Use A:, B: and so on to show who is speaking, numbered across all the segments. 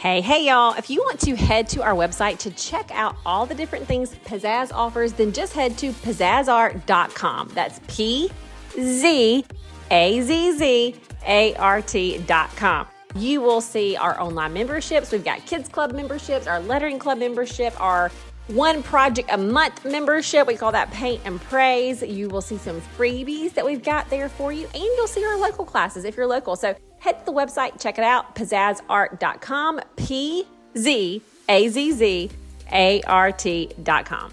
A: Hey, hey, y'all. If you want to head to our website to check out all the different things Pzazz offers, then just head to pzazzart.com. That's P Z A Z Z A R T.com. You will see our online memberships. We've got Kids Club memberships, our Lettering Club membership, our one project a month membership. We call that Paint and Praise. You will see some freebies that we've got there for you, and you'll see our local classes if you're local. So head to the website, check it out, pzazzart.com, P Z A Z Z A R T.com.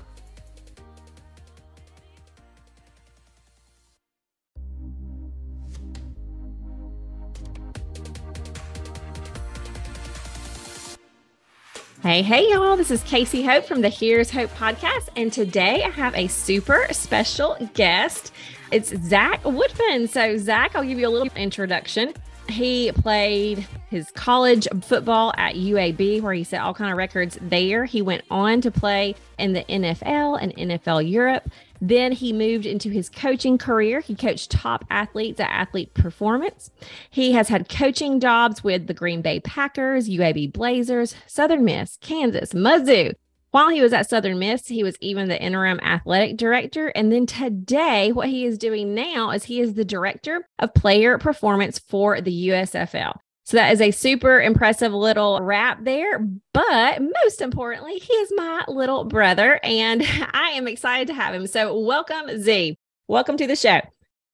A: Hey, hey, y'all. This is Casey Hope from the Here's Hope podcast. And today I have a super special guest. It's Zac Woodfin. So, Zac, I'll give you a little introduction. He played his college football at UAB, where he set all kind of records there. He went on to play in the NFL and NFL Europe. Then he moved into his coaching career. He coached top athletes at Athlete Performance. He has had coaching jobs with the Green Bay Packers, UAB Blazers, Southern Miss, Kansas, Mizzou, while he was at Southern Miss, he was even the interim athletic director. And then today, what he is doing now is he is the director of player performance for the USFL. So that is a super impressive little wrap there. But most importantly, he is my little brother, and I am excited to have him. So, welcome, Z. Welcome to the show.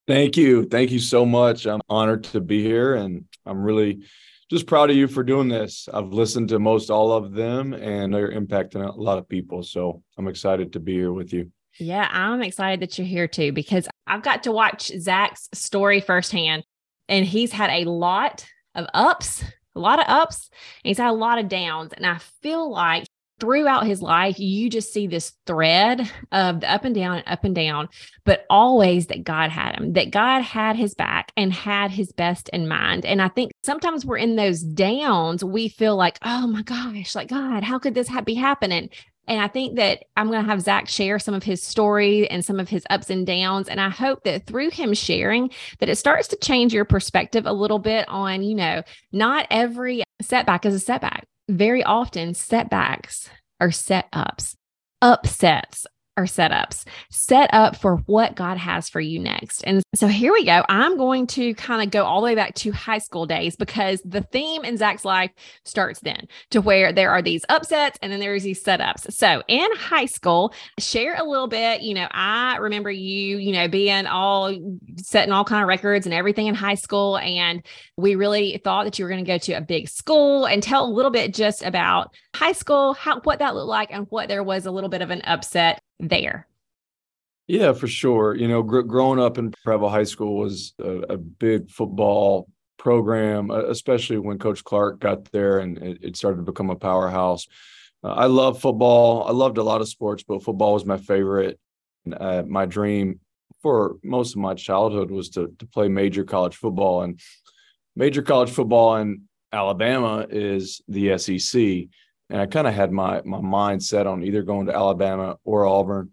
B: Thank you. Thank you so much. I'm honored to be here, and I'm really just proud of you for doing this. I've listened to most all of them and they're impacting a lot of people. So I'm excited to be here with you.
A: Yeah, I'm excited that you're here too because I've got to watch Zac's story firsthand and he's had a lot of ups, a lot of ups, and he's had a lot of downs. And I feel like throughout his life, you just see this thread of the up and down and up and down, but always that God had him, that God had his back and had his best in mind. And I think sometimes we're in those downs, we feel like, oh my gosh, like God, how could this be happening? And I think that I'm going to have Zac share some of his story and some of his ups and downs. And I hope that through him sharing, that it starts to change your perspective a little bit on, you know, not every setback is a setback very often setbacks are set ups, upsets are setups set up for what God has for you next. And so here we go. I'm going to kind of go all the way back to high school days because the theme in Zac's life starts then to where there are these upsets and then there's these setups. So in high school, share a little bit. You know, I remember you, you know, being all setting all kind of records and everything in high school. And we really thought that you were going to go to a big school and tell a little bit just about high school, how what that looked like and what there was a little bit of an upset there?
B: Yeah, for sure. You know, gr- growing up in Prattville High School was a, a, big football program, especially when Coach Clark got there and it, it started to become a powerhouse. Uh, I love football. I loved a lot of sports, but football was my favorite. Uh, my dream for most of my childhood was to to play major college football, and major college football in Alabama is the SEC and I kind of had my my mind set on either going to Alabama or Auburn.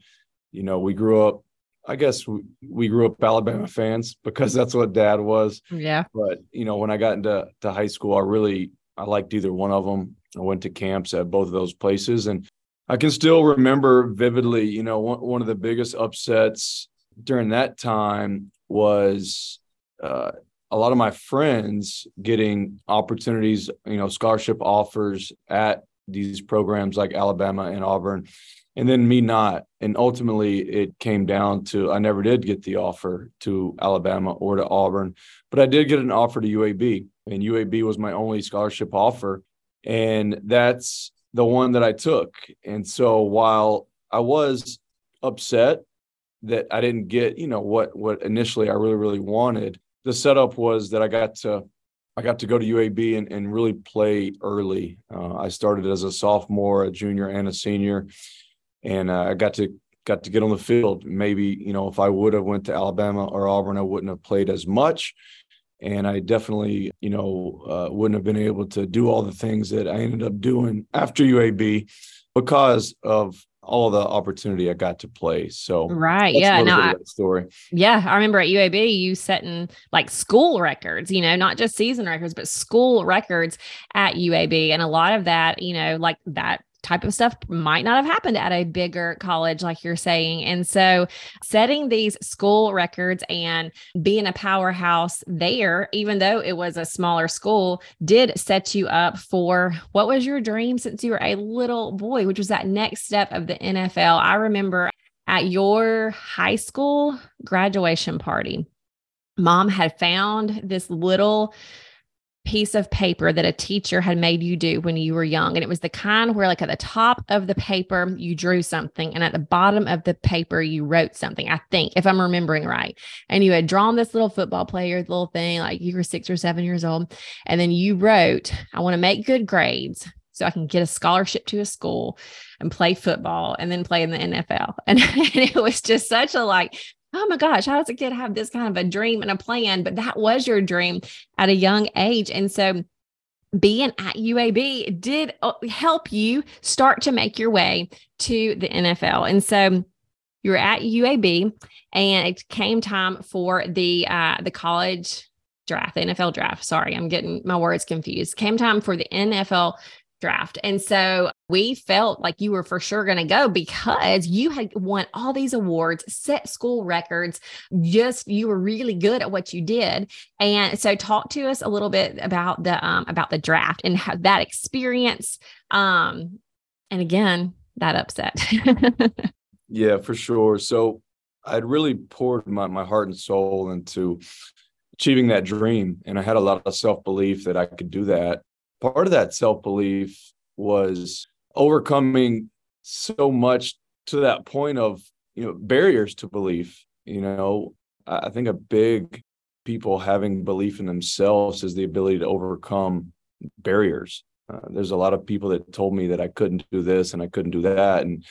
B: You know, we grew up. I guess we, we grew up Alabama fans because that's what Dad was.
A: Yeah.
B: But you know, when I got into to high school, I really I liked either one of them. I went to camps at both of those places, and I can still remember vividly. You know, one one of the biggest upsets during that time was. Uh, a lot of my friends getting opportunities, you know, scholarship offers at these programs like Alabama and Auburn, and then me not. And ultimately, it came down to I never did get the offer to Alabama or to Auburn, but I did get an offer to UAB, and UAB was my only scholarship offer. And that's the one that I took. And so while I was upset that I didn't get, you know, what what initially I really, really wanted, the setup was that I got to I got to go to UAB and, and really play early. Uh, I started as a sophomore, a junior, and a senior, and uh, I got to got to get on the field. Maybe you know if I would have went to Alabama or Auburn, I wouldn't have played as much, and I definitely you know uh, wouldn't have been able to do all the things that I ended up doing after UAB because of all the opportunity I got to play. So
A: right, yeah,
B: no, story.
A: Yeah, I remember at UAB you setting like school records, you know, not just season records, but school records at UAB, and a lot of that, you know, like that type of stuff might not have happened at a bigger college, like you're saying. And so, setting these school records and being a powerhouse there, even though it was a smaller school, did set you up for what was your dream since you were a little boy, which was that next step of the NFL. I remember at your high school graduation party, mom had found this little piece of paper that a teacher had made you do when you were young. And it was the kind where, like, at the top of the paper, you drew something, and at the bottom of the paper, you wrote something, I think, if I'm remembering right. And you had drawn this little football player, little thing, like you were six or seven years old. And then you wrote, I want to make good grades so I can get a scholarship to a school and play football and then play in the NFL. And, and, it was just such a like oh my gosh, how does a kid have this kind of a dream and a plan? But that was your dream at a young age. And so being at UAB did uh, help you start to make your way to the NFL. And so you were at UAB and it came time for the uh, the college draft, the NFL draft. Sorry, I'm getting my words confused. Came time for the NFL draft. And so we felt like you were for sure going to go because you had won all these awards, set school records, just you were really good at what you did. And so talk to us a little bit about the um, about the draft and how that experience um and again, that upset.
B: yeah, for sure. So I'd really poured my, my heart and soul into achieving that dream and I had a lot of self-belief that I could do that part of that self belief was overcoming so much to that point of you know barriers to belief you know i think a big people having belief in themselves is the ability to overcome barriers uh, there's a lot of people that told me that i couldn't do this and i couldn't do that and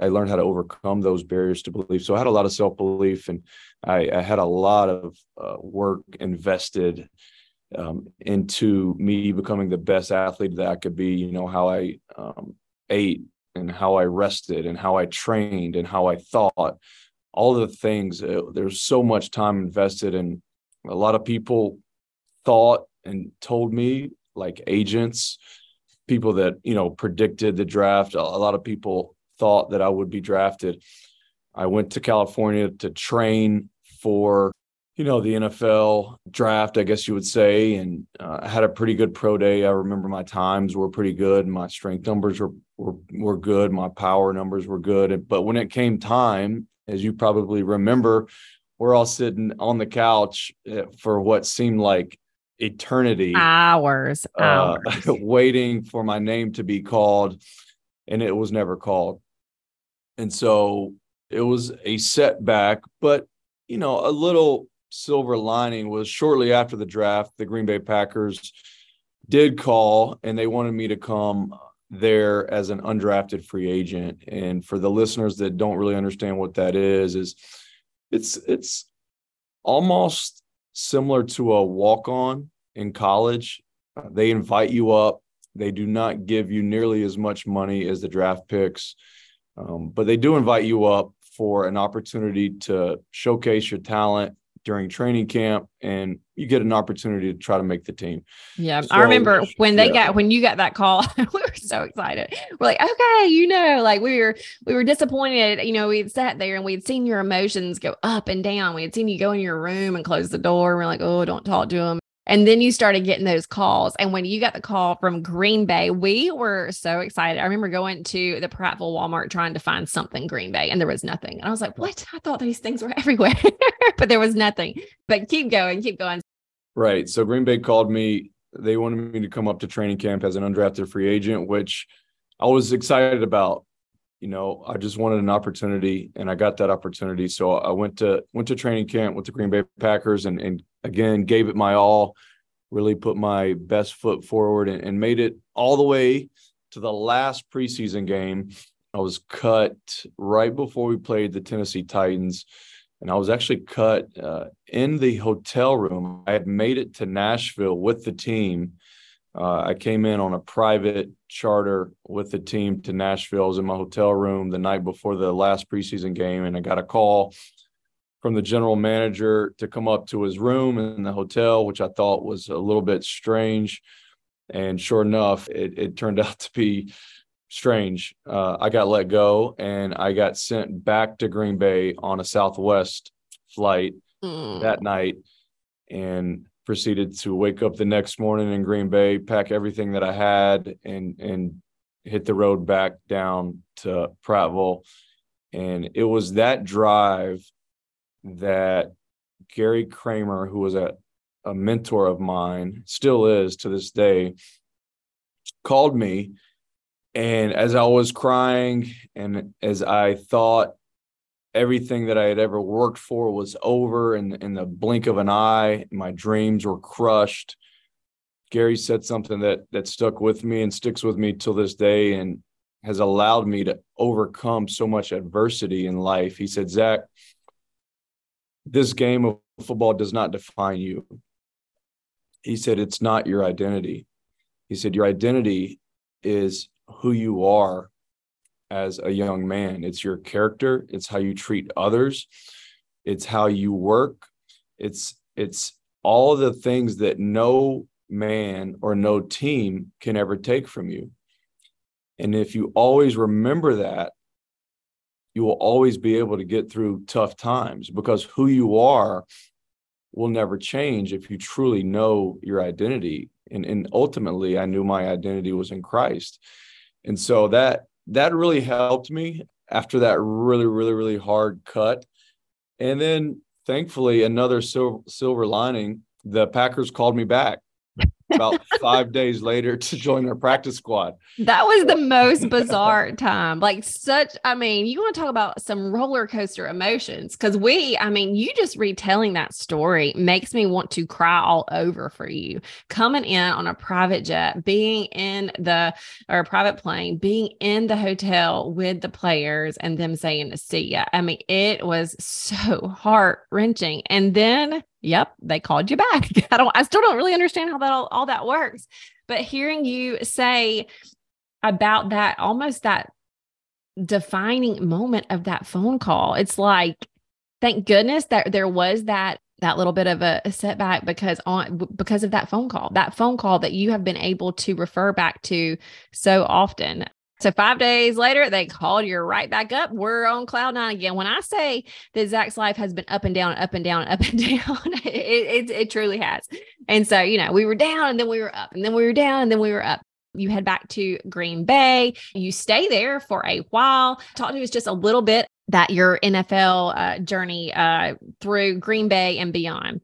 B: I learned how to overcome those barriers to belief. So I had a lot of self belief, and I, I, had a lot of uh, work invested um, into me becoming the best athlete that I could be. You know, how I um, ate and how I rested and how I trained and how I thought, all the things. Uh, there's so much time invested, and a lot of people thought and told me, like agents, people that you know predicted the draft. A lot of people thought that I would be drafted. I went to California to train for you know the NFL draft, I guess you would say, and uh, I had a pretty good pro day. I remember my times were pretty good, my strength numbers were were were good, my power numbers were good. But when it came time, as you probably remember, we're all sitting on the couch uh, for what seemed like eternity,
A: hours, uh, hours,
B: waiting for my name to be called, and it was never called. And so it was a setback, but you know, a little silver lining was shortly after the draft, the Green Bay Packers did call and they wanted me to come there as an undrafted free agent. And for the listeners that don't really understand what that is, is it's it's almost similar to a walk-on in college. They invite you up. They do not give you nearly as much money as the draft picks, um, but they do invite you up for an opportunity to showcase your talent during training camp and you get an opportunity to try to make the team.
A: Yeah. So, I remember when they yeah. got when you got that call, we were so excited. We're like, okay, you know, like we were we were disappointed. You know, we had sat there and we had seen your emotions go up and down. We had seen you go in your room and close the door. And we're like, oh, don't talk to him. And then you started getting those calls. And when you got the call from Green Bay, we were so excited. I remember going to the Prattville Walmart trying to find something Green Bay, and there was nothing. And I was like, what? I thought these things were everywhere, but there was nothing. But keep going, keep going.
B: Right. So Green Bay called me. They wanted me to come up to training camp as an undrafted free agent, which I was excited about. You know, I just wanted an opportunity and I got that opportunity. So I went to went to training camp with the Green Bay Packers and, and again gave it my all really put my best foot forward and, and, made it all the way to the last preseason game. I was cut right before we played the tennessee titans and i was actually cut uh, in the hotel room. I had made it to nashville with the team Uh, I came in on a private charter with the team to Nashville. I was in my hotel room the night before the last preseason game, and I got a call from the general manager to come up to his room in the hotel, which I thought was a little bit strange. And sure enough, it, it turned out to be strange. Uh, I got let go and I got sent back to Green Bay on a Southwest flight mm. that night and proceeded to wake up the next morning in Green Bay, pack everything that I had and and hit the road back down to Prattville. And it was that drive that Gary Kramer, who was a, a mentor of mine, still is to this day, called me. And as I was crying and as I thought everything that I had ever worked for was over in, in the blink of an eye, my dreams were crushed. Gary said something that that stuck with me and sticks with me till this day and has allowed me to overcome so much adversity in life. He said, Zac, this game of football does not define you. He said, It's not your identity. He said, Your identity is who you are as a young man. It's your character, it's how you treat others, it's how you work, it's it's all the things that no man or no team can ever take from you. And if you always remember that, you will always be able to get through tough times because who you are will never change if you truly know your identity. And, and ultimately, I knew my identity was in Christ. And so that that really helped me after that really, really, really hard cut. And then thankfully, another silver, silver lining, the Packers called me back about five days later to join our practice squad.
A: That was the most bizarre time. Like, such, I mean, you want to talk about some roller coaster emotions because we, I mean, you just retelling that story makes me want to cry all over for you. Coming in on a private jet, being in the, or a private plane, being in the hotel with the players and them saying to see ya. I mean, it was so heart wrenching. And then yep, they called you back. I don't, I still don't really understand how that all, all that works. But hearing you say about that, almost that defining moment of that phone call, it's like, thank goodness that there was that that little bit of a, a, setback because on because of that phone call that phone call that you have been able to refer back to so often so five days later, they called you right back up. We're on cloud nine again. When I say that Zac's life has been up and down, up and down, up and down, it, it, it truly has. And so, you know, we were down and then we were up and then we were down and then we were up. You head back to Green Bay. You stay there for a while. Talk to us just a little bit that your NFL uh, journey uh, through Green Bay and beyond.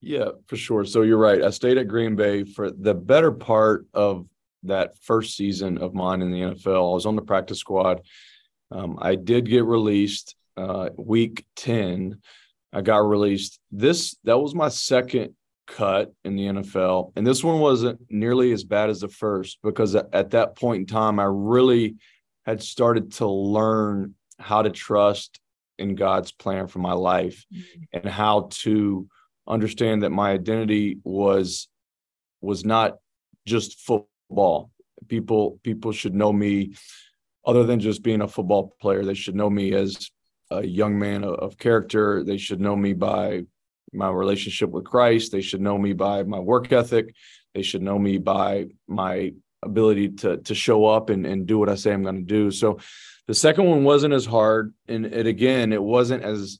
B: Yeah, for sure. So you're right. I stayed at Green Bay for the better part of that first season of mine in the NFL. I was on the practice squad. Um, I did get released uh, week 10. I got released. This that was my second cut in the NFL, and this one wasn't nearly as bad as the first because at that point in time, I really had started to learn how to trust in God's plan for my life mm-hmm. and how to understand that my identity was was not just football football. People people should know me other than just being a football player. They should know me as a young man of, of character. They should know me by my relationship with Christ. They should know me by my work ethic. They should know me by my ability to to show up and, and do what I say I'm going to do. So the second one wasn't as hard. And it again, it wasn't as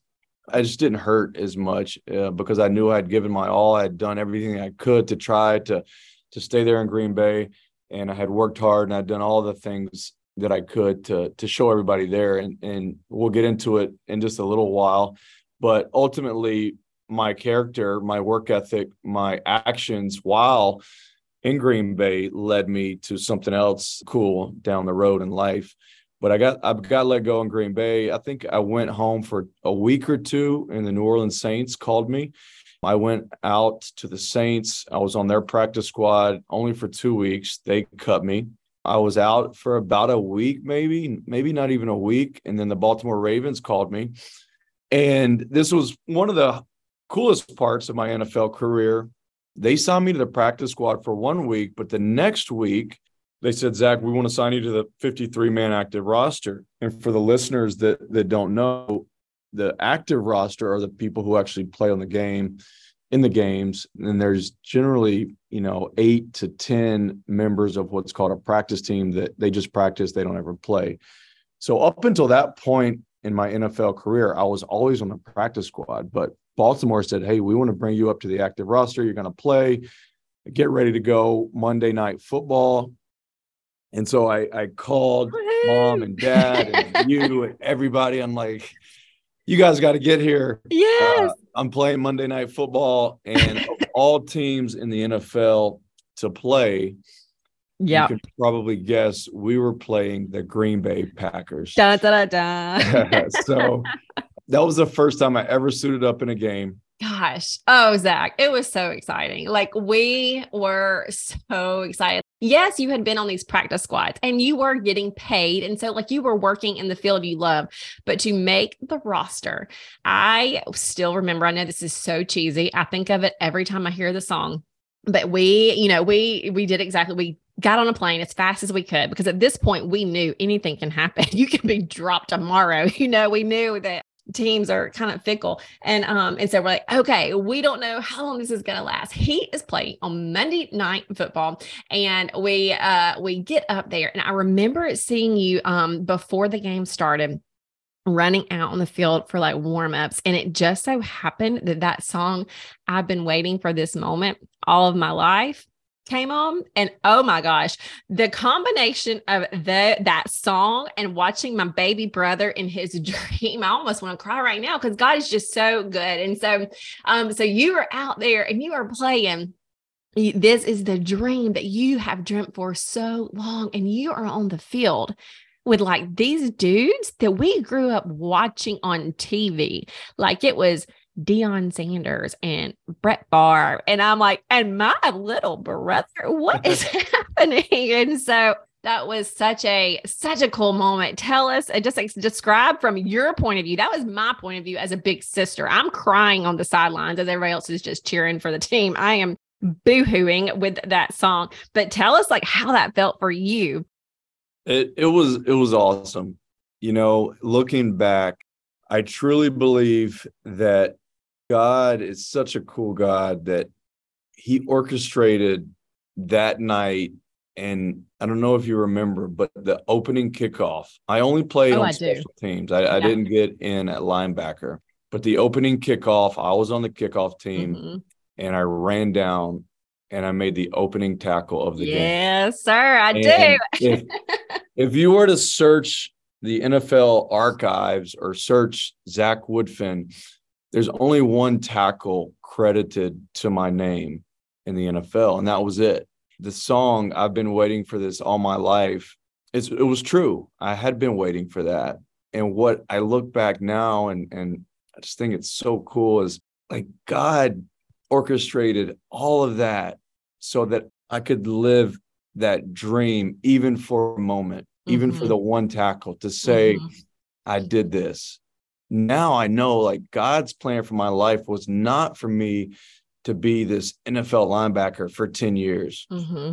B: I just didn't hurt as much uh, because I knew I'd given my all. I had done everything I could to try to to stay there in Green Bay, and I had worked hard and I'd done all the things that I could to to show everybody there. And and we'll get into it in just a little while, but ultimately, my character, my work ethic, my actions while in Green Bay led me to something else cool down the road in life. But I got I got let go in Green Bay. I think I went home for a week or two, and the New Orleans Saints called me I went out to the Saints. I was on their practice squad only for two weeks. They cut me. I was out for about a week, maybe, maybe not even a week. And then the Baltimore Ravens called me. And this was one of the coolest parts of my NFL career they signed me to the practice squad for one week, but the next week they said, Zac, we want to sign you to the 53 man active roster. And for the listeners that that don't know, the active roster are the people who actually play on the game in the games. And there's generally, you know, eight to 10 members of what's called a practice team that they just practice, they don't ever play. So up until that point in my NFL career, I was always on the practice squad. But Baltimore said, Hey, we want to bring you up to the active roster. You're going to play, get ready to go Monday night football. And so I, I called mom and dad and you and everybody. I'm like, you guys got to get here.
A: Yes. Uh,
B: I'm playing Monday night football, and all teams in the NFL to play,
A: yeah,
B: you can probably guess we were playing the Green Bay Packers.
A: Da, da, da,
B: da. so that was the first time I ever suited up in a game.
A: Gosh. Oh, Zac, it was so exciting. Like we were so excited. Yes, you had been on these practice squads and you were getting paid. And so, like, you were working in the field you love, but to make the roster, I still remember, I know this is so cheesy. I think of it every time I hear the song but we you know we we did exactly we got on a plane as fast as we could because at this point we knew anything can happen you can be dropped tomorrow you know we knew that teams are kind of fickle and um and so we're like okay we don't know how long this is to last he is playing on monday night football and we uh we get up there and i remember seeing you um before the game started running out on the field for like warm ups. And it just so happened that that song, I've been waiting for this moment all of my life came on and oh my gosh the combination of the that song and watching my baby brother in his dream i almost want to cry right now because god is just so good and so um so you are out there and you are playing this is the dream that you have dreamt for so long and you are on the field with like these dudes that we grew up watching on TV. Like it was Deion Sanders and Brett Favre. And I'm like, and my little brother, what is happening? And so that was such a such a cool moment. Tell us, uh, just like, describe from your point of view. That was my point of view as a big sister. I'm crying on the sidelines as everybody else is just cheering for the team. I am boohooing with that song. But tell us like how that felt for you
B: it it was it was awesome. You know, looking back, I truly believe that God is such a cool God that he orchestrated that night and I don't know if you remember, but the opening kickoff. I only played oh, on I special do. teams. I, yeah. I, didn't get in at linebacker, but the opening kickoff, I was on the kickoff team mm-hmm. and I ran down and I made the opening tackle of the
A: yes,
B: game.
A: Yes, sir, I and
B: do. if, if you were to search the NFL archives or search Zac Woodfin, there's only one tackle credited to my name in the NFL, and that was it. The song, I've been waiting for this all my life. It's, it was true. I had been waiting for that. And what I look back now and and I just think it's so cool is like God orchestrated all of that so that I could live that dream even for a moment, mm-hmm. even for mm-hmm. the one tackle to say, mm-hmm. I did this. Now I know like God's plan for my life was not for me to be this NFL linebacker for 10 years, mm-hmm.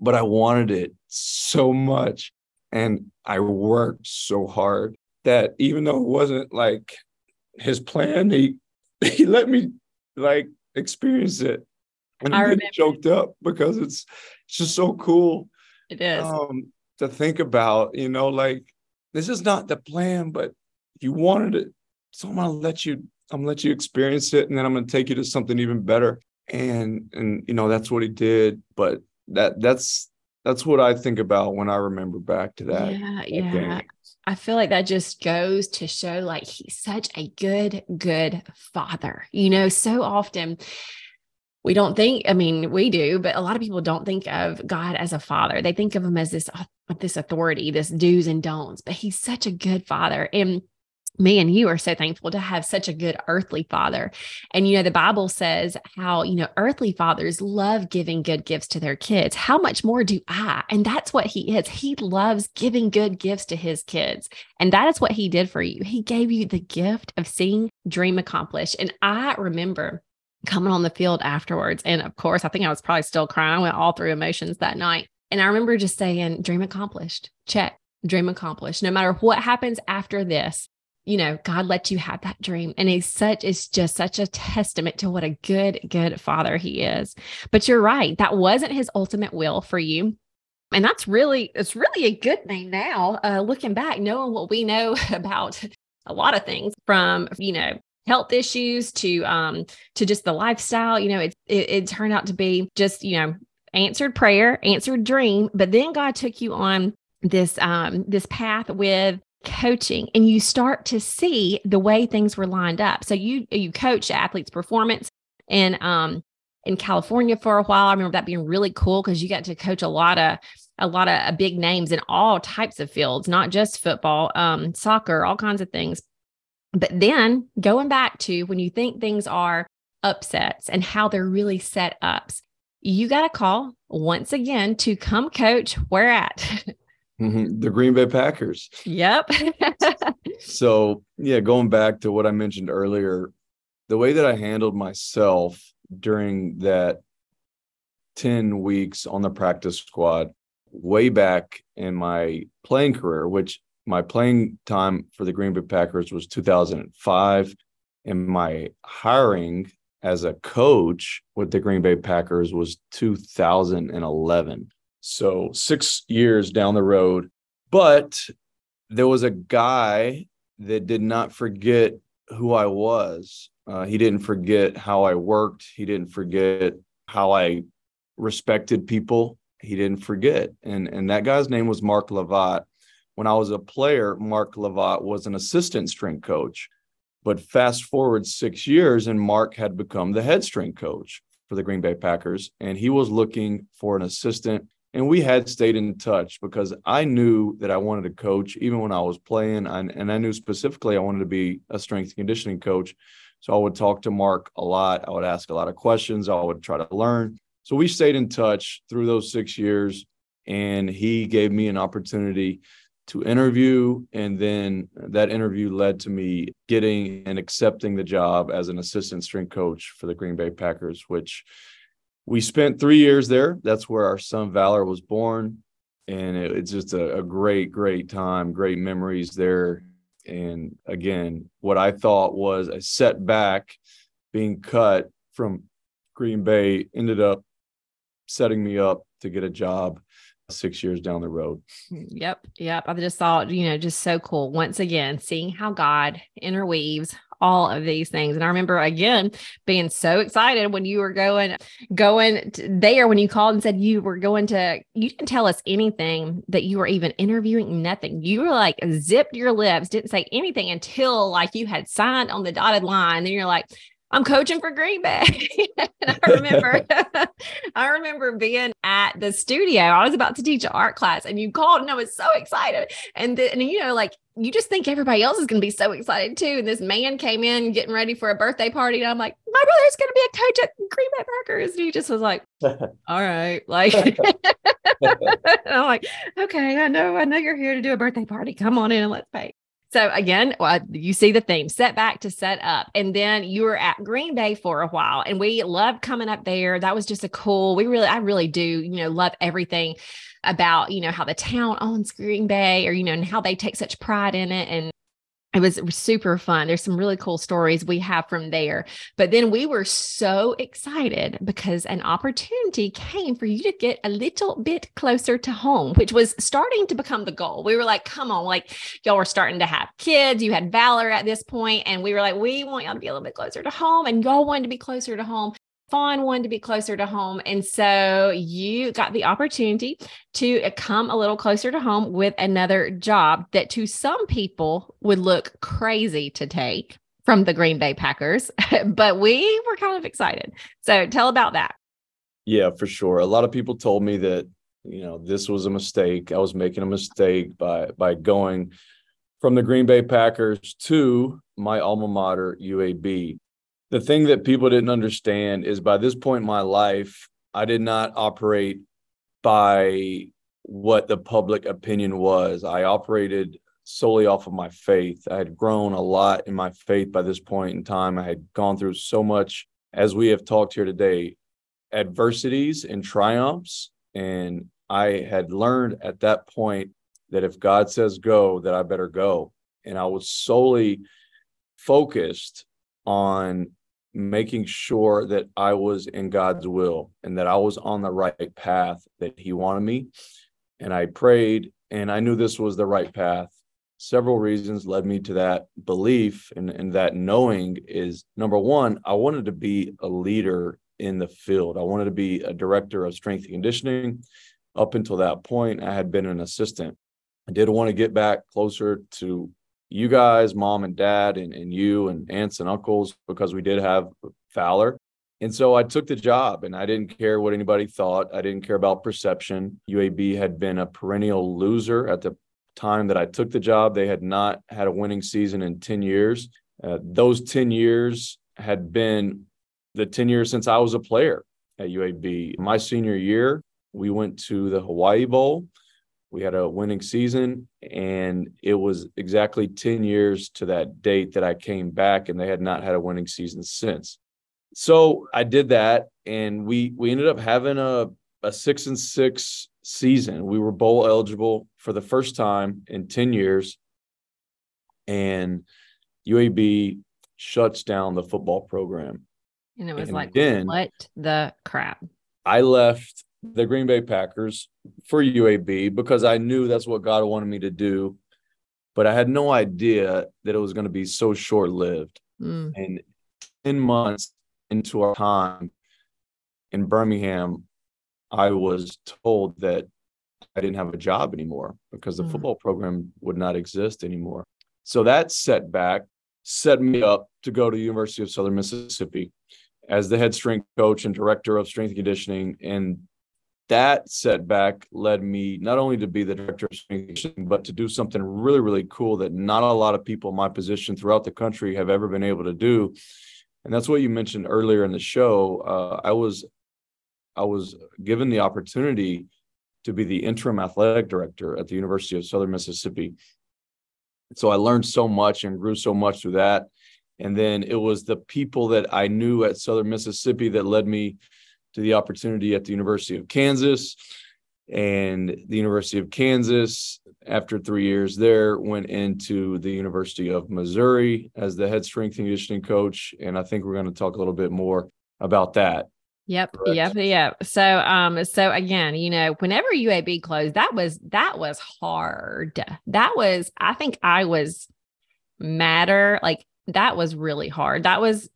B: but I wanted it so much. And I worked so hard that even though it wasn't like his plan, he he let me like experience it and I get choked up because it's it's just so cool.
A: It is um,
B: to think about. You know, like this is not the plan, but you wanted it, so I'm gonna let you. I'm gonna let you experience it, and then I'm gonna take you to something even better. And and you know that's what he did. But that that's that's what I think about when I remember back to that.
A: Yeah, yeah. I feel like that just goes to show like he's such a good, good father. You know, so often we don't think i mean we do but a lot of people don't think of god as a father they think of him as this uh, this authority this do's and don'ts but he's such a good father and me and you are so thankful to have such a good earthly father. And, you know, the Bible says how, you know, earthly fathers love giving good gifts to their kids. How much more do I? And that's what he is. He loves giving good gifts to his kids. And that is what he did for you. He gave you the gift of seeing dream accomplished. And I remember coming on the field afterwards. And of course, I think I was probably still crying. I went all through emotions that night. And I remember just saying, dream accomplished, check, dream accomplished. No matter what happens after this, you know, God let you have that dream. And he's such, it's just such a testament to what a good, good father he is. But you're right. That wasn't his ultimate will for you. And that's really, it's really a good thing now, uh, looking back, knowing what we know about a lot of things from, you know, health issues to um to just the lifestyle you know it, it, it turned out to be just you know answered prayer answered dream but then god took you on this um this path with coaching and you start to see the way things were lined up so you you coach athletes performance and um in California for a while. I remember that being really cool because you got to coach a lot of a lot of uh, big names in all types of fields, not just football, um, soccer, all kinds of things. But then going back to when you think things are upsets and how they're really set ups, you got a call once again to come coach where at?
B: Mm-hmm. The Green Bay Packers.
A: Yep.
B: so, yeah, going back to what I mentioned earlier, the way that I handled myself during that 10 weeks on the practice squad, way back in my playing career, which my playing time for the Green Bay Packers was 2005, and my hiring as a coach with the Green Bay Packers was 2011. So six years down the road. But there was a guy that did not forget who I was. Uh, he didn't forget how I worked. He didn't forget how I respected people. He didn't forget. And, and that guy's name was Mark Lovat. When I was a player, Mark Lovat was an assistant strength coach. But fast forward six years, and Mark had become the head strength coach for the Green Bay Packers. And he was looking for an assistant and we had stayed in touch because I knew that I wanted to coach even when I was playing, and, and I knew specifically I wanted to be a strength conditioning coach. So I would talk to Mark a lot. I would ask a lot of questions. I would try to learn. So we stayed in touch through those six years, and he gave me an opportunity to interview. And then that interview led to me getting and accepting the job as an assistant strength coach for the Green Bay Packers, which we spent three years there. That's where our son Valor was born. And it, it's just a, a great, great time, great memories there. And again, what I thought was a setback being cut from Green Bay ended up setting me up to get a job six years down the road.
A: Yep. Yep. I just thought, you know, just so cool. Once again, seeing how God interweaves all of these things. And I remember again being so excited when you were going, going there when you called and said you were going to, you didn't tell us anything that you were even interviewing, nothing. You were like zipped your lips, didn't say anything until like you had signed on the dotted line. Then you're like, I'm coaching for Green Bay. I remember, I remember being at the studio. I was about to teach an art class, and you called, and I was so excited. And then, you know, like you just think everybody else is going to be so excited too. And this man came in getting ready for a birthday party, and I'm like, my brother's going to be a coach at Green Bay Packers, and he just was like, all right, like, I'm like, okay, I know, I know you're here to do a birthday party. Come on in and let's pay. So again, well, you see the theme set back to set up. And then you were at Green Bay for a while and we loved coming up there. That was just a cool, we really, I really do, you know, love everything about, you know, how the town owns Green Bay or, you know, and how they take such pride in it. And it was super fun. There's some really cool stories we have from there. But then we were so excited because an opportunity came for you to get a little bit closer to home, which was starting to become the goal. We were like, come on, like y'all were starting to have kids. You had Valor at this point, And we were like, we want y'all to be a little bit closer to home. And y'all wanted to be closer to home. Fawn wanted to be closer to home. And so you got the opportunity to come a little closer to home with another job that to some people would look crazy to take from the Green Bay Packers, but we were kind of excited. So tell about that.
B: Yeah, for sure. A lot of people told me that, you know, this was a mistake. I was making a mistake by by going from the Green Bay Packers to my alma mater, UAB the thing that people didn't understand is by this point in my life, I did not operate by what the public opinion was. I operated solely off of my faith. I had grown a lot in my faith by this point in time. I had gone through so much as we have talked here today, adversities and triumphs. And I had learned at that point that if God says go, that I better go. And I was solely focused on making sure that I was in God's will and that I was on the right path that He wanted me. And I prayed, and I knew this was the right path. Several reasons led me to that belief and, and that knowing is number one, I wanted to be a leader in the field. I wanted to be a director of strength and conditioning. Up until that point, I had been an assistant. I did want to get back closer to you guys, mom and dad, and, and you and aunts and uncles, because we did have Valor. And so I took the job and I didn't care what anybody thought. I didn't care about perception. UAB had been a perennial loser at the time that I took the job. They had not had a winning season in 10 years. Uh, those 10 years had been the 10 years since I was a player at UAB. My senior year, we went to the Hawaii Bowl. We had a winning season, and it was exactly 10 years to that date that I came back, and they had not had a winning season since. So I did that, and we we ended up having a a six and six season. We were bowl eligible for the first time in 10 years, and UAB shuts down the football program.
A: And it was and like, then, what the crap?
B: I left the Green Bay Packers for UAB because I knew that's what God wanted me to do. But I had no idea that it was going to be so short lived. Mm. And 10 months into our time in Birmingham, I was told that I didn't have a job anymore because the mm. football program would not exist anymore. So that setback set me up to go to the University of Southern Mississippi as the head strength coach and director of strength and conditioning. And that setback led me not only to be the director of conditioning, but to do something really, really cool that not a lot of people in my position throughout the country have ever been able to do. And that's what you mentioned earlier in the show. Uh, I was I was given the opportunity to be the interim athletic director at the University of Southern Mississippi. So I learned so much and grew so much through that. And then it was the people that I knew at Southern Mississippi that led me to the opportunity at the University of Kansas. And the University of Kansas, after three years there, went into the University of Missouri as the head strength and conditioning coach. And I think we're going to talk a little bit more about that.
A: Yep. Correct. Yep. Yep. So, um, so again, you know, whenever UAB closed, that was, that was hard. That was, I think I was madder. Like that was really hard. That was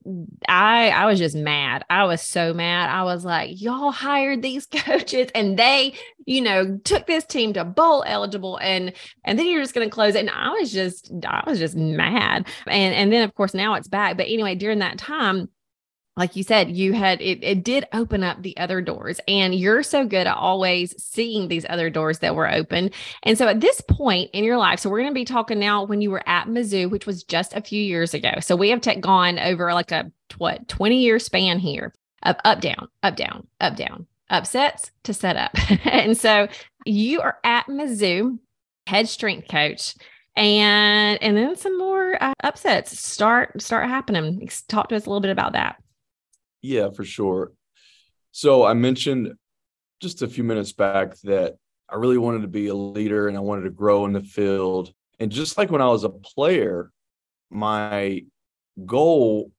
A: I I was just mad. I was so mad. I was like, y'all hired these coaches and they, you know, took this team to bowl eligible and and then you're just going to close it and I was just I was just mad. And and then of course now it's back. But anyway, during that time like you said, you had it, it did open up the other doors, and you're so good at always seeing these other doors that were open. And so at this point in your life, so we're going to be talking now when you were at Mizzou, which was just a few years ago. So we have gone over like a what 20 year span here of up, down, up, down, up, down, upsets to set up. and so you are at Mizzou, head strength coach and and then some more uh, upsets start start happening talk to us a little bit about that
B: yeah, for sure. So I mentioned just a few minutes back that I really wanted to be a leader and I wanted to grow in the field. And just like when I was a player, my goal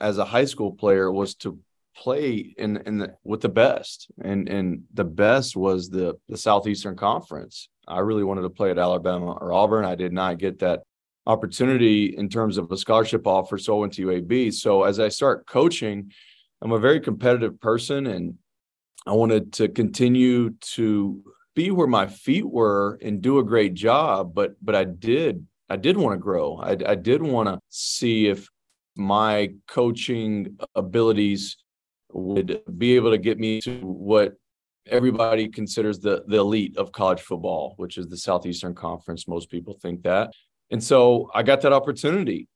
B: as a high school player was to play in in the, with the best and and the best was the the southeastern conference i really wanted to play at alabama or auburn i did not get that opportunity in terms of a scholarship offer so i went to uab so as i start coaching I'm a very competitive person and I wanted to continue to be where my feet were and do a great job. But but I did I did want to grow. I, I did want to see if my coaching abilities would be able to get me to what everybody considers the the elite of college football, which is the Southeastern Conference. Most people think that. And so I got that opportunity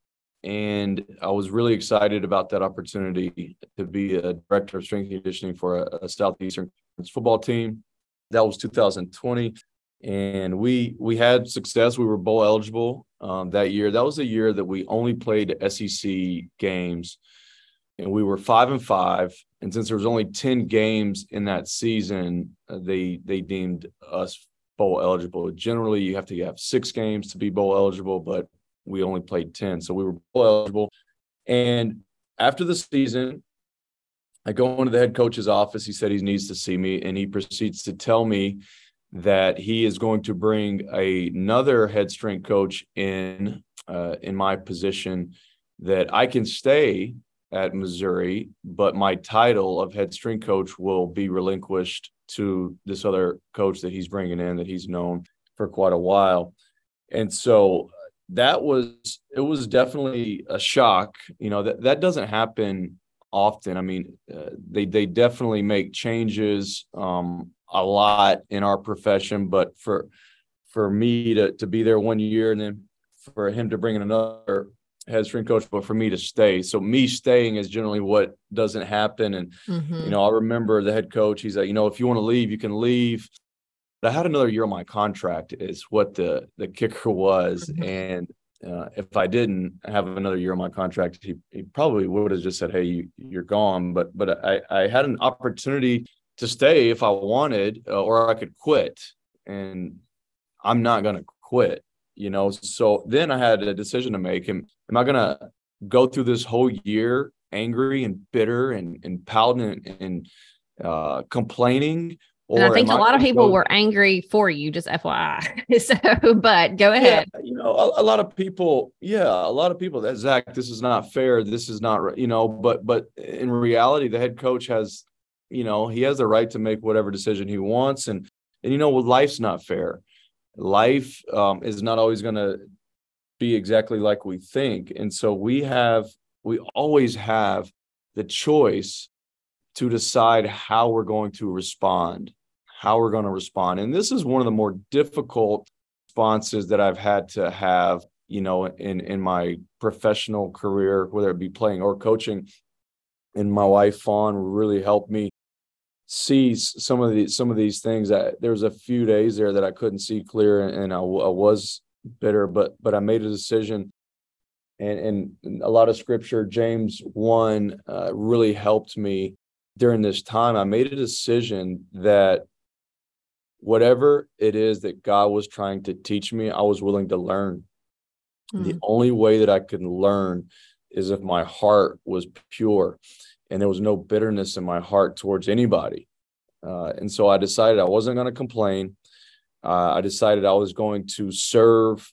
B: and I was really excited about that opportunity to be a director of strength and conditioning for a, a southeastern football team. That was 2020, and we we had success. We were bowl eligible um, that year. That was a year that we only played SEC games and we were five and five. And since there was only 10 games in that season, uh, they they deemed us bowl eligible. Generally, you have to have six games to be bowl eligible, but we only played 10. So we were eligible. And after the season, I go into the head coach's office. He said he needs to see me, and he proceeds to tell me that he is going to bring a, another head strength coach in uh, in my position. That I can stay at Missouri, but my title of head strength coach will be relinquished to this other coach that he's bringing in that he's known for quite a while. And so that was it was definitely a shock. You know that that doesn't happen often. I mean, uh, they they definitely make changes um, a lot in our profession, but for for me to to be there one year and then for him to bring in another head strength coach, but for me to stay. So me staying is generally what doesn't happen. And mm-hmm. you know, I remember the head coach. He's like, you know, if you want to leave, you can leave. But I had another year on my contract. Is what the the kicker was, mm-hmm. and uh, if I didn't have another year on my contract, he, he probably would have just said, "Hey, you, you're gone." But but I I had an opportunity to stay if I wanted, uh, or I could quit, and I'm not going to quit. You know, so then I had a decision to make. Am, am I going to go through this whole year angry and bitter and and pouting and, and uh, complaining,
A: or and I think a lot of people go, were angry for you, just FYI. so, but go ahead.
B: Yeah, you know, a, a, lot of people, yeah, a lot of people that Zac, this is not fair. This is not, you know, but but in reality, the head coach has, you know, he has the right to make whatever decision he wants, and and you know, well, life's not fair. Life um, is not always going to be exactly like we think, and so we have, we always have the choice to decide how we're going to respond, how we're going to respond. And this is one of the more difficult responses that I've had to have, you know, in in my professional career, whether it be playing or coaching. And my wife Fawn really helped me see some of these some of these things. That there was a few days there that I couldn't see clear, and I, I was bitter, but but I made a decision and, and a lot of scripture james 1 uh, really helped me during this time, I made a decision that whatever it is that God was trying to teach me, I was willing to learn. Mm. The only way that I could learn is if my heart was pure and there was no bitterness in my heart towards anybody. Uh, and so I decided I wasn't going to complain. Uh, I decided I was going to serve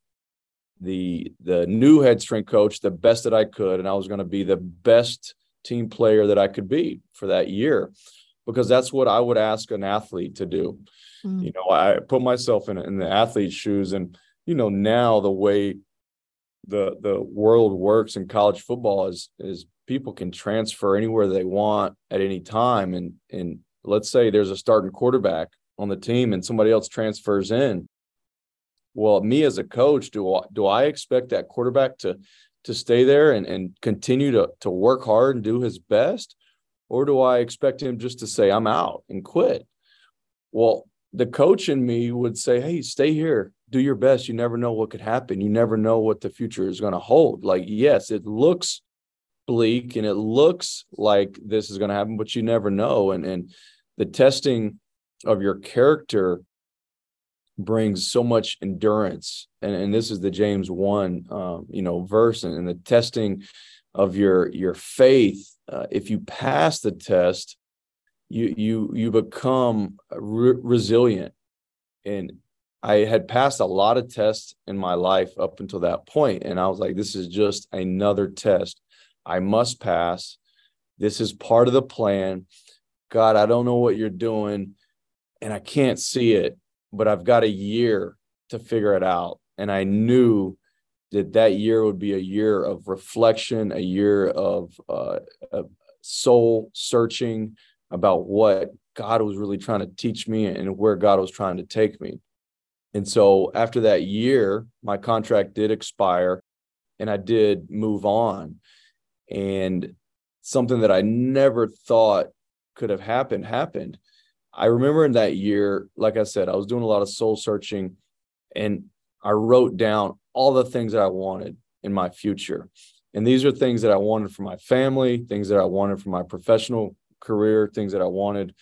B: the the new head strength coach the best that I could, and I was going to be the best team player that I could be for that year because that's what I would ask an athlete to do. Mm. You know, I put myself in, in the athlete's shoes and you know now the way the the world works in college football is is people can transfer anywhere they want at any time and and let's say there's a starting quarterback on the team and somebody else transfers in well me as a coach do I, do I expect that quarterback to to stay there and, and continue to, to work hard and do his best? Or do I expect him just to say, I'm out and quit? Well, the coach in me would say, Hey, stay here, do your best. You never know what could happen. You never know what the future is going to hold. Like, yes, it looks bleak and it looks like this is going to happen, but you never know. And, and the testing of your character brings so much endurance and, and this is the james 1 um, you know verse and, and, the testing of your your faith uh, if you pass the test you you you become re- resilient. And i had passed a lot of tests in my life up until that point and i was like this is just another test. I must pass. This is part of the plan. God i don't know what you're doing and i can't see it but I've got a year to figure it out. And I knew that that year would be a year of reflection, a year of, uh, of soul searching about what God was really trying to teach me and where God was trying to take me. And so after that year, my contract did expire and I did move on. And something that I never thought could have happened happened. I remember in that year, like I said, I was doing a lot of soul searching and I wrote down all the things that I wanted in my future. And these are things that I wanted for my family, things that I wanted for my professional career, things that I wanted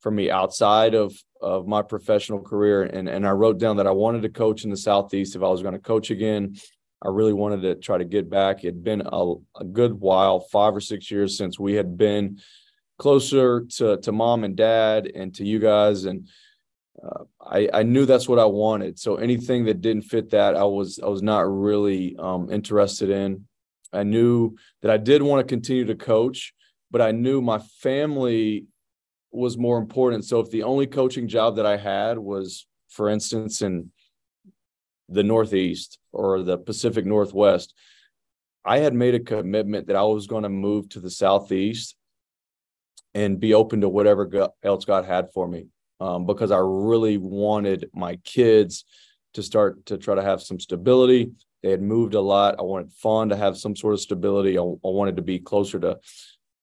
B: for me outside of of my professional career. And and I wrote down that I wanted to coach in the southeast if I was going to coach again. I really wanted to try to get back. It had been a, a good while, five or six years since we had been closer to to mom and dad and to you guys and I, I knew that's what I wanted. So anything that didn't fit that, I was I was not really um, interested in. I knew that I did want to continue to coach, but I knew my family was more important. So if the only coaching job that I had was, for instance, in the Northeast or the Pacific Northwest, I had made a commitment that I was going to move to the Southeast and be open to whatever else God had for me um, because I really wanted my kids to start to try to have some stability. They had moved a lot. I wanted Fawn to have some sort of stability. I, I wanted to be closer to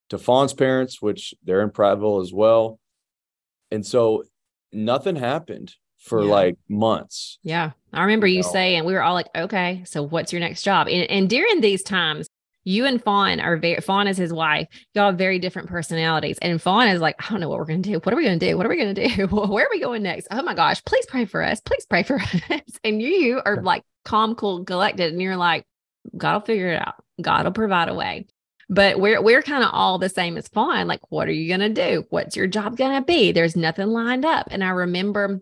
B: to Fawn's parents, which they're in Prattville as well. And so nothing happened for yeah. like months.
A: Yeah. I remember you, you know? saying we were all like, okay, so what's your next job? And, and during these times, you and Fawn are very Fawn is his wife. Y'all have very different personalities. And Fawn is like, I don't know what we're gonna do. What are we gonna do? What are we gonna do? Where are we going next? Oh my gosh, please pray for us. Please pray for us. And you are like calm, cool, collected, and you're like, God will figure it out. God will provide a way. But we're we're kind of all the same as Fawn. Like, what are you gonna do? What's your job gonna be? There's nothing lined up. And I remember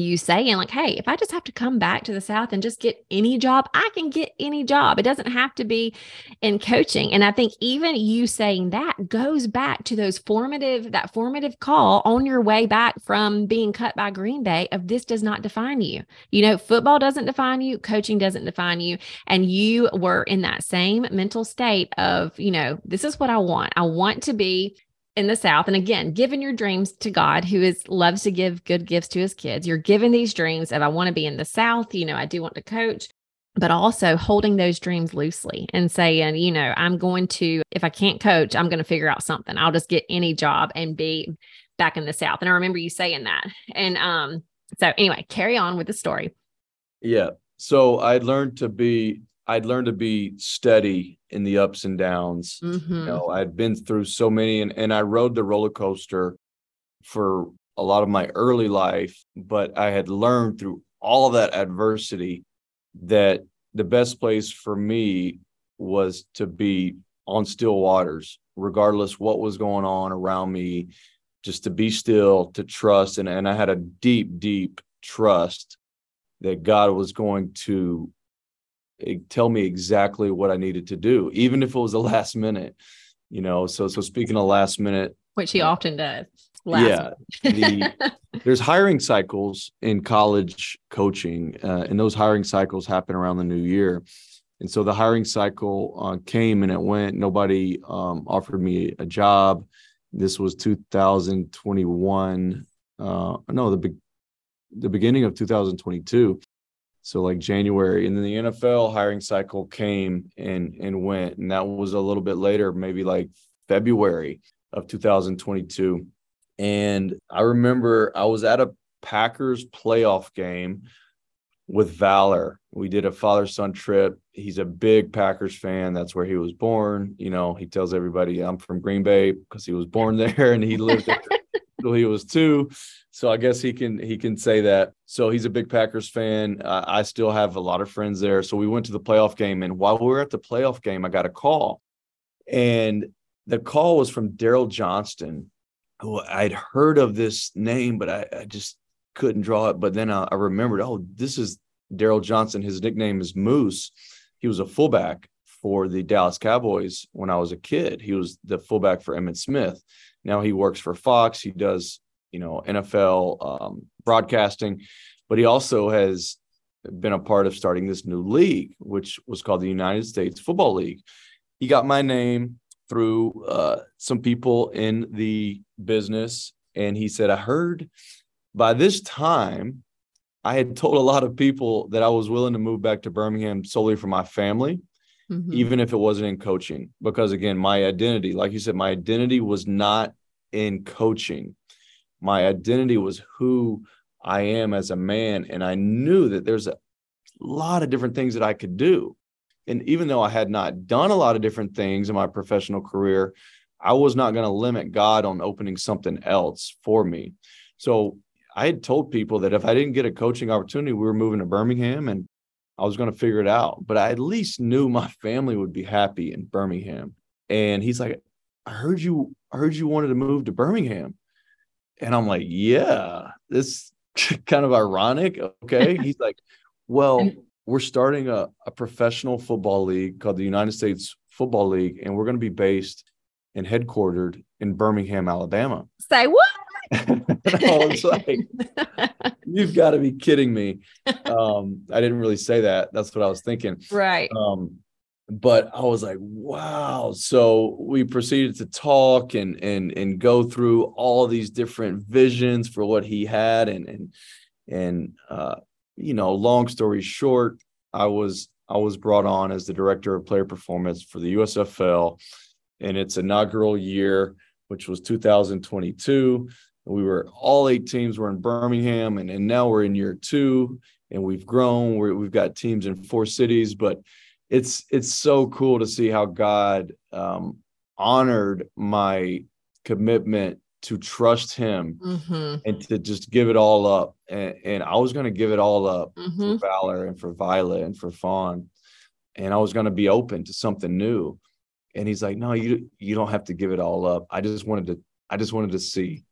A: you saying like hey if i just have to come back to the south and just get any job i can get any job. It doesn't have to be in coaching. And i think even you saying that goes back to those formative that formative call on your way back from being cut by green bay of this does not define you. You know football doesn't define you coaching doesn't define you and you were in that same mental state of you know this is what i want. I want to be in the South. And again, giving your dreams to God, who is loves to give good gifts to his kids. You're giving these dreams of I want to be in the South, you know, I do want to coach, but also holding those dreams loosely and saying, you know, I'm going to, if I can't coach, I'm going to figure out something. I'll just get any job and be back in the South. And I remember you saying that. And um, so anyway, carry on with the story.
B: Yeah. So I learned to be I'd learned to be steady in the ups and downs. Mm-hmm. You know, I'd been through so many and, and I rode the roller coaster for a lot of my early life, but I had learned through all of that adversity that the best place for me was to be on still waters, regardless what was going on around me, just to be still, to trust. And, and I had a deep, deep trust that God was going to tell me exactly what I needed to do, even if it was the last minute. You know, so so speaking of last minute,
A: which he often does.
B: yeah, the, there's hiring cycles in college coaching, uh, and those hiring cycles happen around the new year. And so the hiring cycle uh, came and it went. Nobody um, offered me a job. This was 2021. Uh, no, the be- the beginning of 2022 so like January, and then the NFL hiring cycle came and and went, and that was a little bit later, maybe like February of 2022. And I remember I was at a Packers playoff game with Valor. We did a father son trip. He's a big Packers fan. That's where he was born. You know, he tells everybody I'm from Green Bay because he was born there and he lived there he was two. So I guess he can he can say that. So he's a big Packers fan. Uh, I still have a lot of friends there. So we went to the playoff game, and while we were at the playoff game, I got a call, and the call was from Daryl Johnston, who I'd heard of this name, but I, I just couldn't draw it. But then I, I remembered, oh, this is Daryl Johnston. His nickname is Moose. He was a fullback for the Dallas Cowboys when I was a kid. He was the fullback for Emmitt Smith. Now he works for Fox. He does you know NFL um, broadcasting, but he also has been a part of starting this new league, which was called the United States Football League. He got my name through uh, some people in the business, and he said, "I heard by this time." I had told a lot of people that I was willing to move back to Birmingham solely for my family, mm-hmm. even if it wasn't in coaching. Because again, my identity, like you said, my identity was not in coaching my identity was who I am as a man. And I knew that there's a lot of different things that I could do. and even though I had not done a lot of different things in my professional career, I was not going to limit God on opening something else for me. So I had told people that if I didn't get a coaching opportunity, we were moving to Birmingham and I was going to figure it out. But I at least knew my family would be happy in Birmingham. And he's like, I heard you, I heard you wanted to move to Birmingham. And I'm like, yeah, this kind of ironic. Okay. he's like, well, we're starting a, a professional football league called the United States Football League, and we're going to be based and headquartered in Birmingham, Alabama.
A: Say what?
B: I was like, you've got to be kidding me. Um, I didn't really say that. That's what I was thinking.
A: Right.
B: Um, but I was like, wow. So we proceeded to talk and and and go through all these different visions for what he had and and and uh, you know, long story short, I was I was brought on as the director of player performance for the USFL in its inaugural year, which was 2022. We were all eight teams were in Birmingham, and, and now we're in year two, and we've grown. we have got teams in four cities, but it's it's so cool to see how God um, honored my commitment to trust Him mm-hmm. and to just give it all up. And, and I was going to give it all up mm-hmm. for Valor and for Violet and for Fawn, and I was going to be open to something new. And He's like, "No, you you don't have to give it all up. I just wanted to I just wanted to see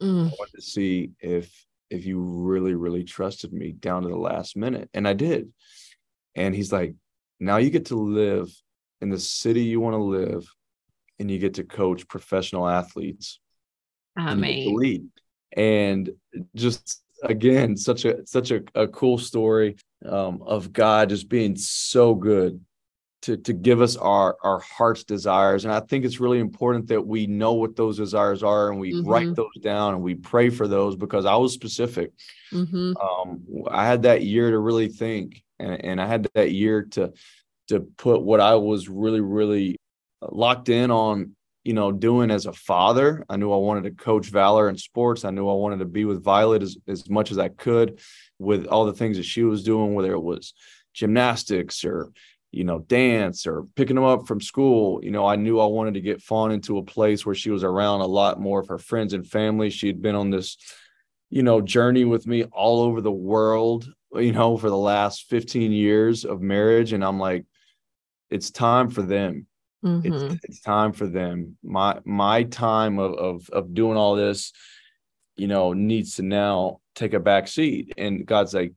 B: Mm. I wanted to see if if you really, really trusted me down to the last minute. And I did. And he's like, now you get to live in the city you want to live and you get to coach professional athletes.
A: I mean,
B: lead. And just again, such a such a, a cool story um, of God just being so good to to give us our our heart's desires and i think it's really important that we know what those desires are and we mm-hmm. write those down and we pray for those because i was specific mm-hmm. um, i had that year to really think and, and i had that year to to put what i was really really locked in on you know doing as a father i knew i wanted to coach valor in sports i knew i wanted to be with violet as, as much as i could with all the things that she was doing whether it was gymnastics or you know, dance or picking them up from school. You know, I knew I wanted to get Fawn into a place where she was around a lot more of her friends and family. She had been on this, you know, journey with me all over the world, you know, for the last 15 years of marriage. And I'm like, it's time for them. Mm-hmm. It's, it's time for them. My my time of, of of doing all this, you know, needs to now take a back seat. And God's like,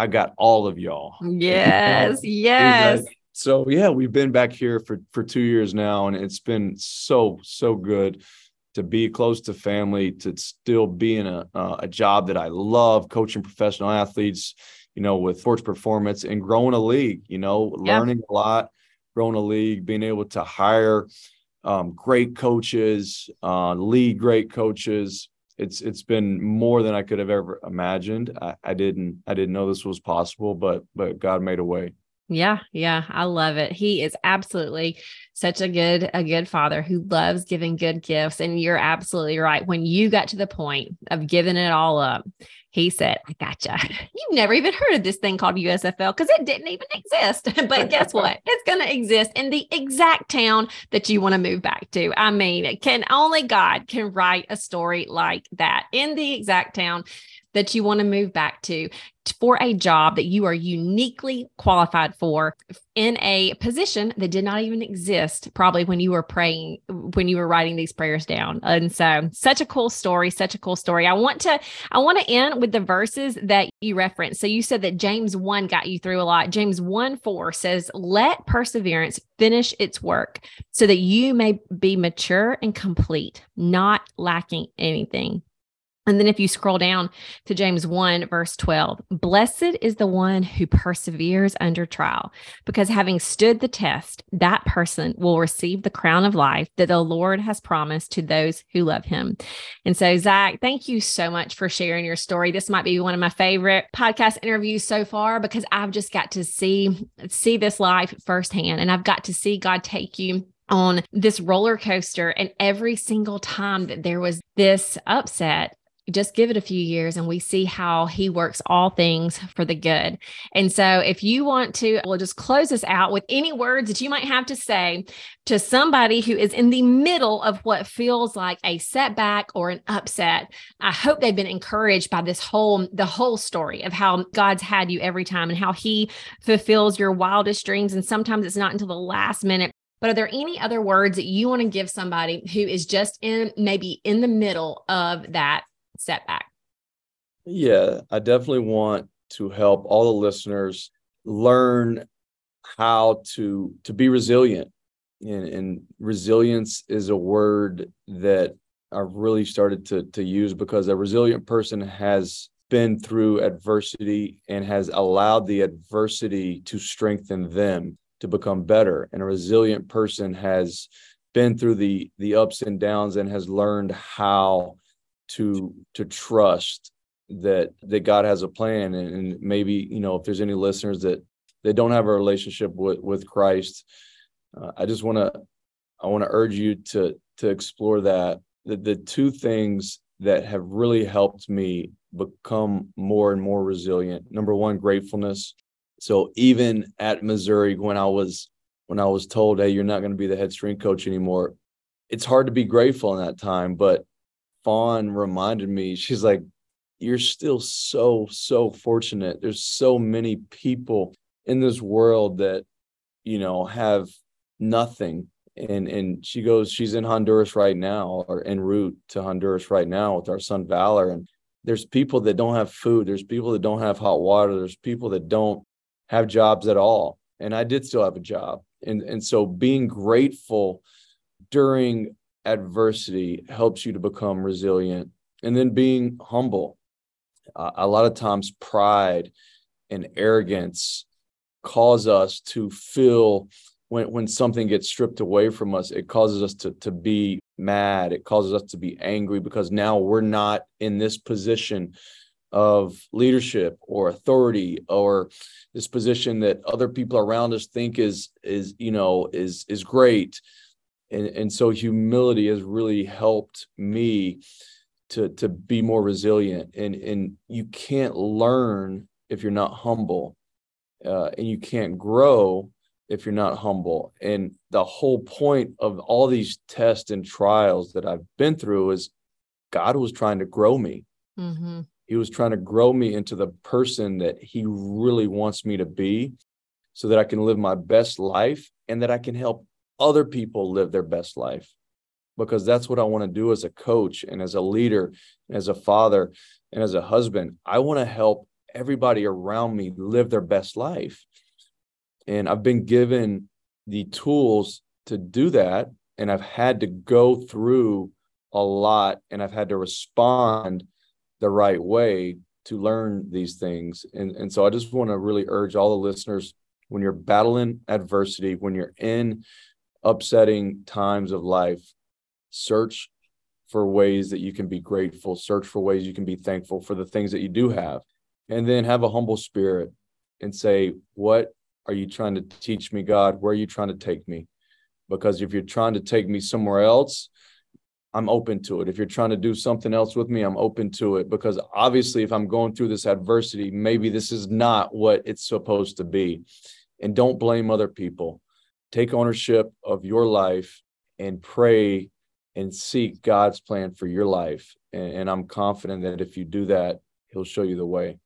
B: I got all of y'all.
A: Yes, yes. Like,
B: so yeah, we've been back here for for two years now, and it's been so so good to be close to family, to still be in a uh, a job that I love, coaching professional athletes, you know, with sports performance and growing a league. You know, learning a lot, growing a league, being able to hire um, great coaches, uh, lead great coaches, it's it's been more than I could have ever imagined. I, I didn't I didn't know this was possible, but but God made a way.
A: Yeah, yeah, I love it. He is absolutely such a good a good father who loves giving good gifts and you're absolutely right. When you got to the point of giving it all up, he said, I gotcha. You've never even heard of this thing called USFL because it didn't even exist. but guess what? It's going to exist in the exact town that you want to move back to. I mean, can only God can write a story like that in the exact town that you want to move back to for a job that you are uniquely qualified for in a position that did not even exist probably when you were praying when you were writing these prayers down and so such a cool story such a cool story i want to i want to end with the verses that you referenced. So you said that james 1 got you through a lot. James 1 4 says let perseverance finish its work so that you may be mature and complete not lacking anything and then if you scroll down to James 1, verse 12, blessed is the one who perseveres under trial, because having stood the test, that person will receive the crown of life that the Lord has promised to those who love him. And so, Zac, thank you so much for sharing your story. This might be one of my favorite podcast interviews so far because I've just got to see, see this life firsthand and I've got to see God take you on this roller coaster. And every single time that there was this upset, just give it a few years and we see how he works all things for the good. And so, if you want to, we'll just close this out with any words that you might have to say to somebody who is in the middle of what feels like a setback or an upset. I hope they've been encouraged by this whole, the whole story of how God's had you every time and how he fulfills your wildest dreams. And sometimes it's not until the last minute but are there any other words that you want to give somebody who is just in maybe in the middle of that setback?
B: Yeah, I definitely want to help all the listeners learn how to to be resilient. And, and resilience is a word that I've really started to to use because a resilient person has been through adversity and has allowed the adversity to strengthen them to become better. And a resilient person has been through the the ups and downs and has learned how to to trust that that God has a plan. And, and, maybe you know if there's any listeners that they don't have a relationship with with Christ uh, I just want to I want to urge you to to explore that. The, the two things that have really helped me become more and more resilient. Number one gratefulness. So even at Missouri when I was when I was told hey you're not going to be the head strength coach anymore it's hard to be grateful in that time but Fawn reminded me, she's like, You're still so, so fortunate. There's so many people in this world that, you know, have nothing. And and she goes, she's in Honduras right now, or en route to Honduras right now with our son Valor. And there's people that don't have food, there's people that don't have hot water, there's people that don't have jobs at all. And I did still have a job. And and so being grateful during adversity helps you to become resilient. And then being humble. Uh, a lot of times pride and arrogance cause us to feel when when something gets stripped away from us it causes us to to be mad. It causes us to be angry because now we're not in this position of leadership or authority or this position that other people around us think is is you know is is great and and so humility has really helped me to to be more resilient. And and you can't learn if you're not humble uh, and you can't grow if you're not humble. And the whole point of all these tests and trials that i've been through is god was trying to grow me. Mm-hmm. he was trying to grow me into the person that he really wants me to be so that i can live my best life and that i can help other people live their best life because that's what I want to do as a coach and as a leader, as a father, and as a husband. I want to help everybody around me live their best life. And I've been given the tools to do that. And I've had to go through a lot and I've had to respond the right way to learn these things. And, and so I just want to really urge all the listeners when you're battling adversity, when you're in upsetting times of life, search for ways that you can be grateful, search for ways you can be thankful for the things that you do have, and then have a humble spirit and say, What are you trying to teach me, God? Where are you trying to take me? Because if you're trying to take me somewhere else, I'm open to it. If you're trying to do something else with me, I'm open to it. Because obviously, if I'm going through this adversity, maybe this is not what it's supposed to be. And don't blame other people take ownership of your life and pray and seek God's plan for your life. And, and, I'm confident that if you do that, He'll show you the way.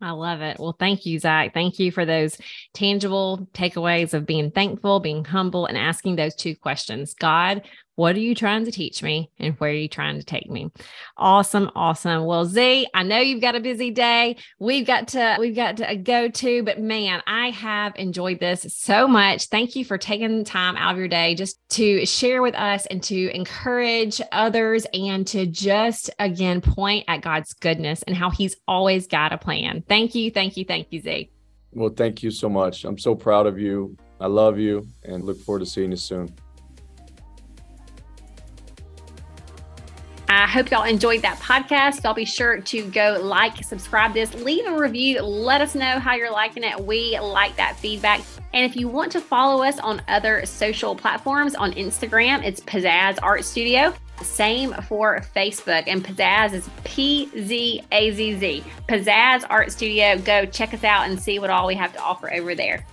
A: I love it. Well, thank you, Zac. Thank you for those tangible takeaways of being thankful, being humble, and asking those two questions God, what are you trying to teach me and where are you trying to take me? Awesome, awesome. Well, Z, I know you've got a busy day. We've got to we've got to go to, but man, I have enjoyed this so much. Thank you for taking time out of your day just to share with us and to encourage others and to just again point at God's goodness and how he's always got a plan. Thank you, thank you, thank you, Z.
B: Well, thank you so much. I'm so proud of you. I love you and look forward to seeing you soon.
A: I hope y'all enjoyed that podcast. Y'all be sure to go like, subscribe this, leave a review. Let us know how you're liking it. We like that feedback. And if you want to follow us on other social platforms, on Instagram, it's Pzazz Art Studio. Same for Facebook. And Pzazz is P Z A Z Z. Pzazz Art Studio. Go check us out and see what all we have to offer over there.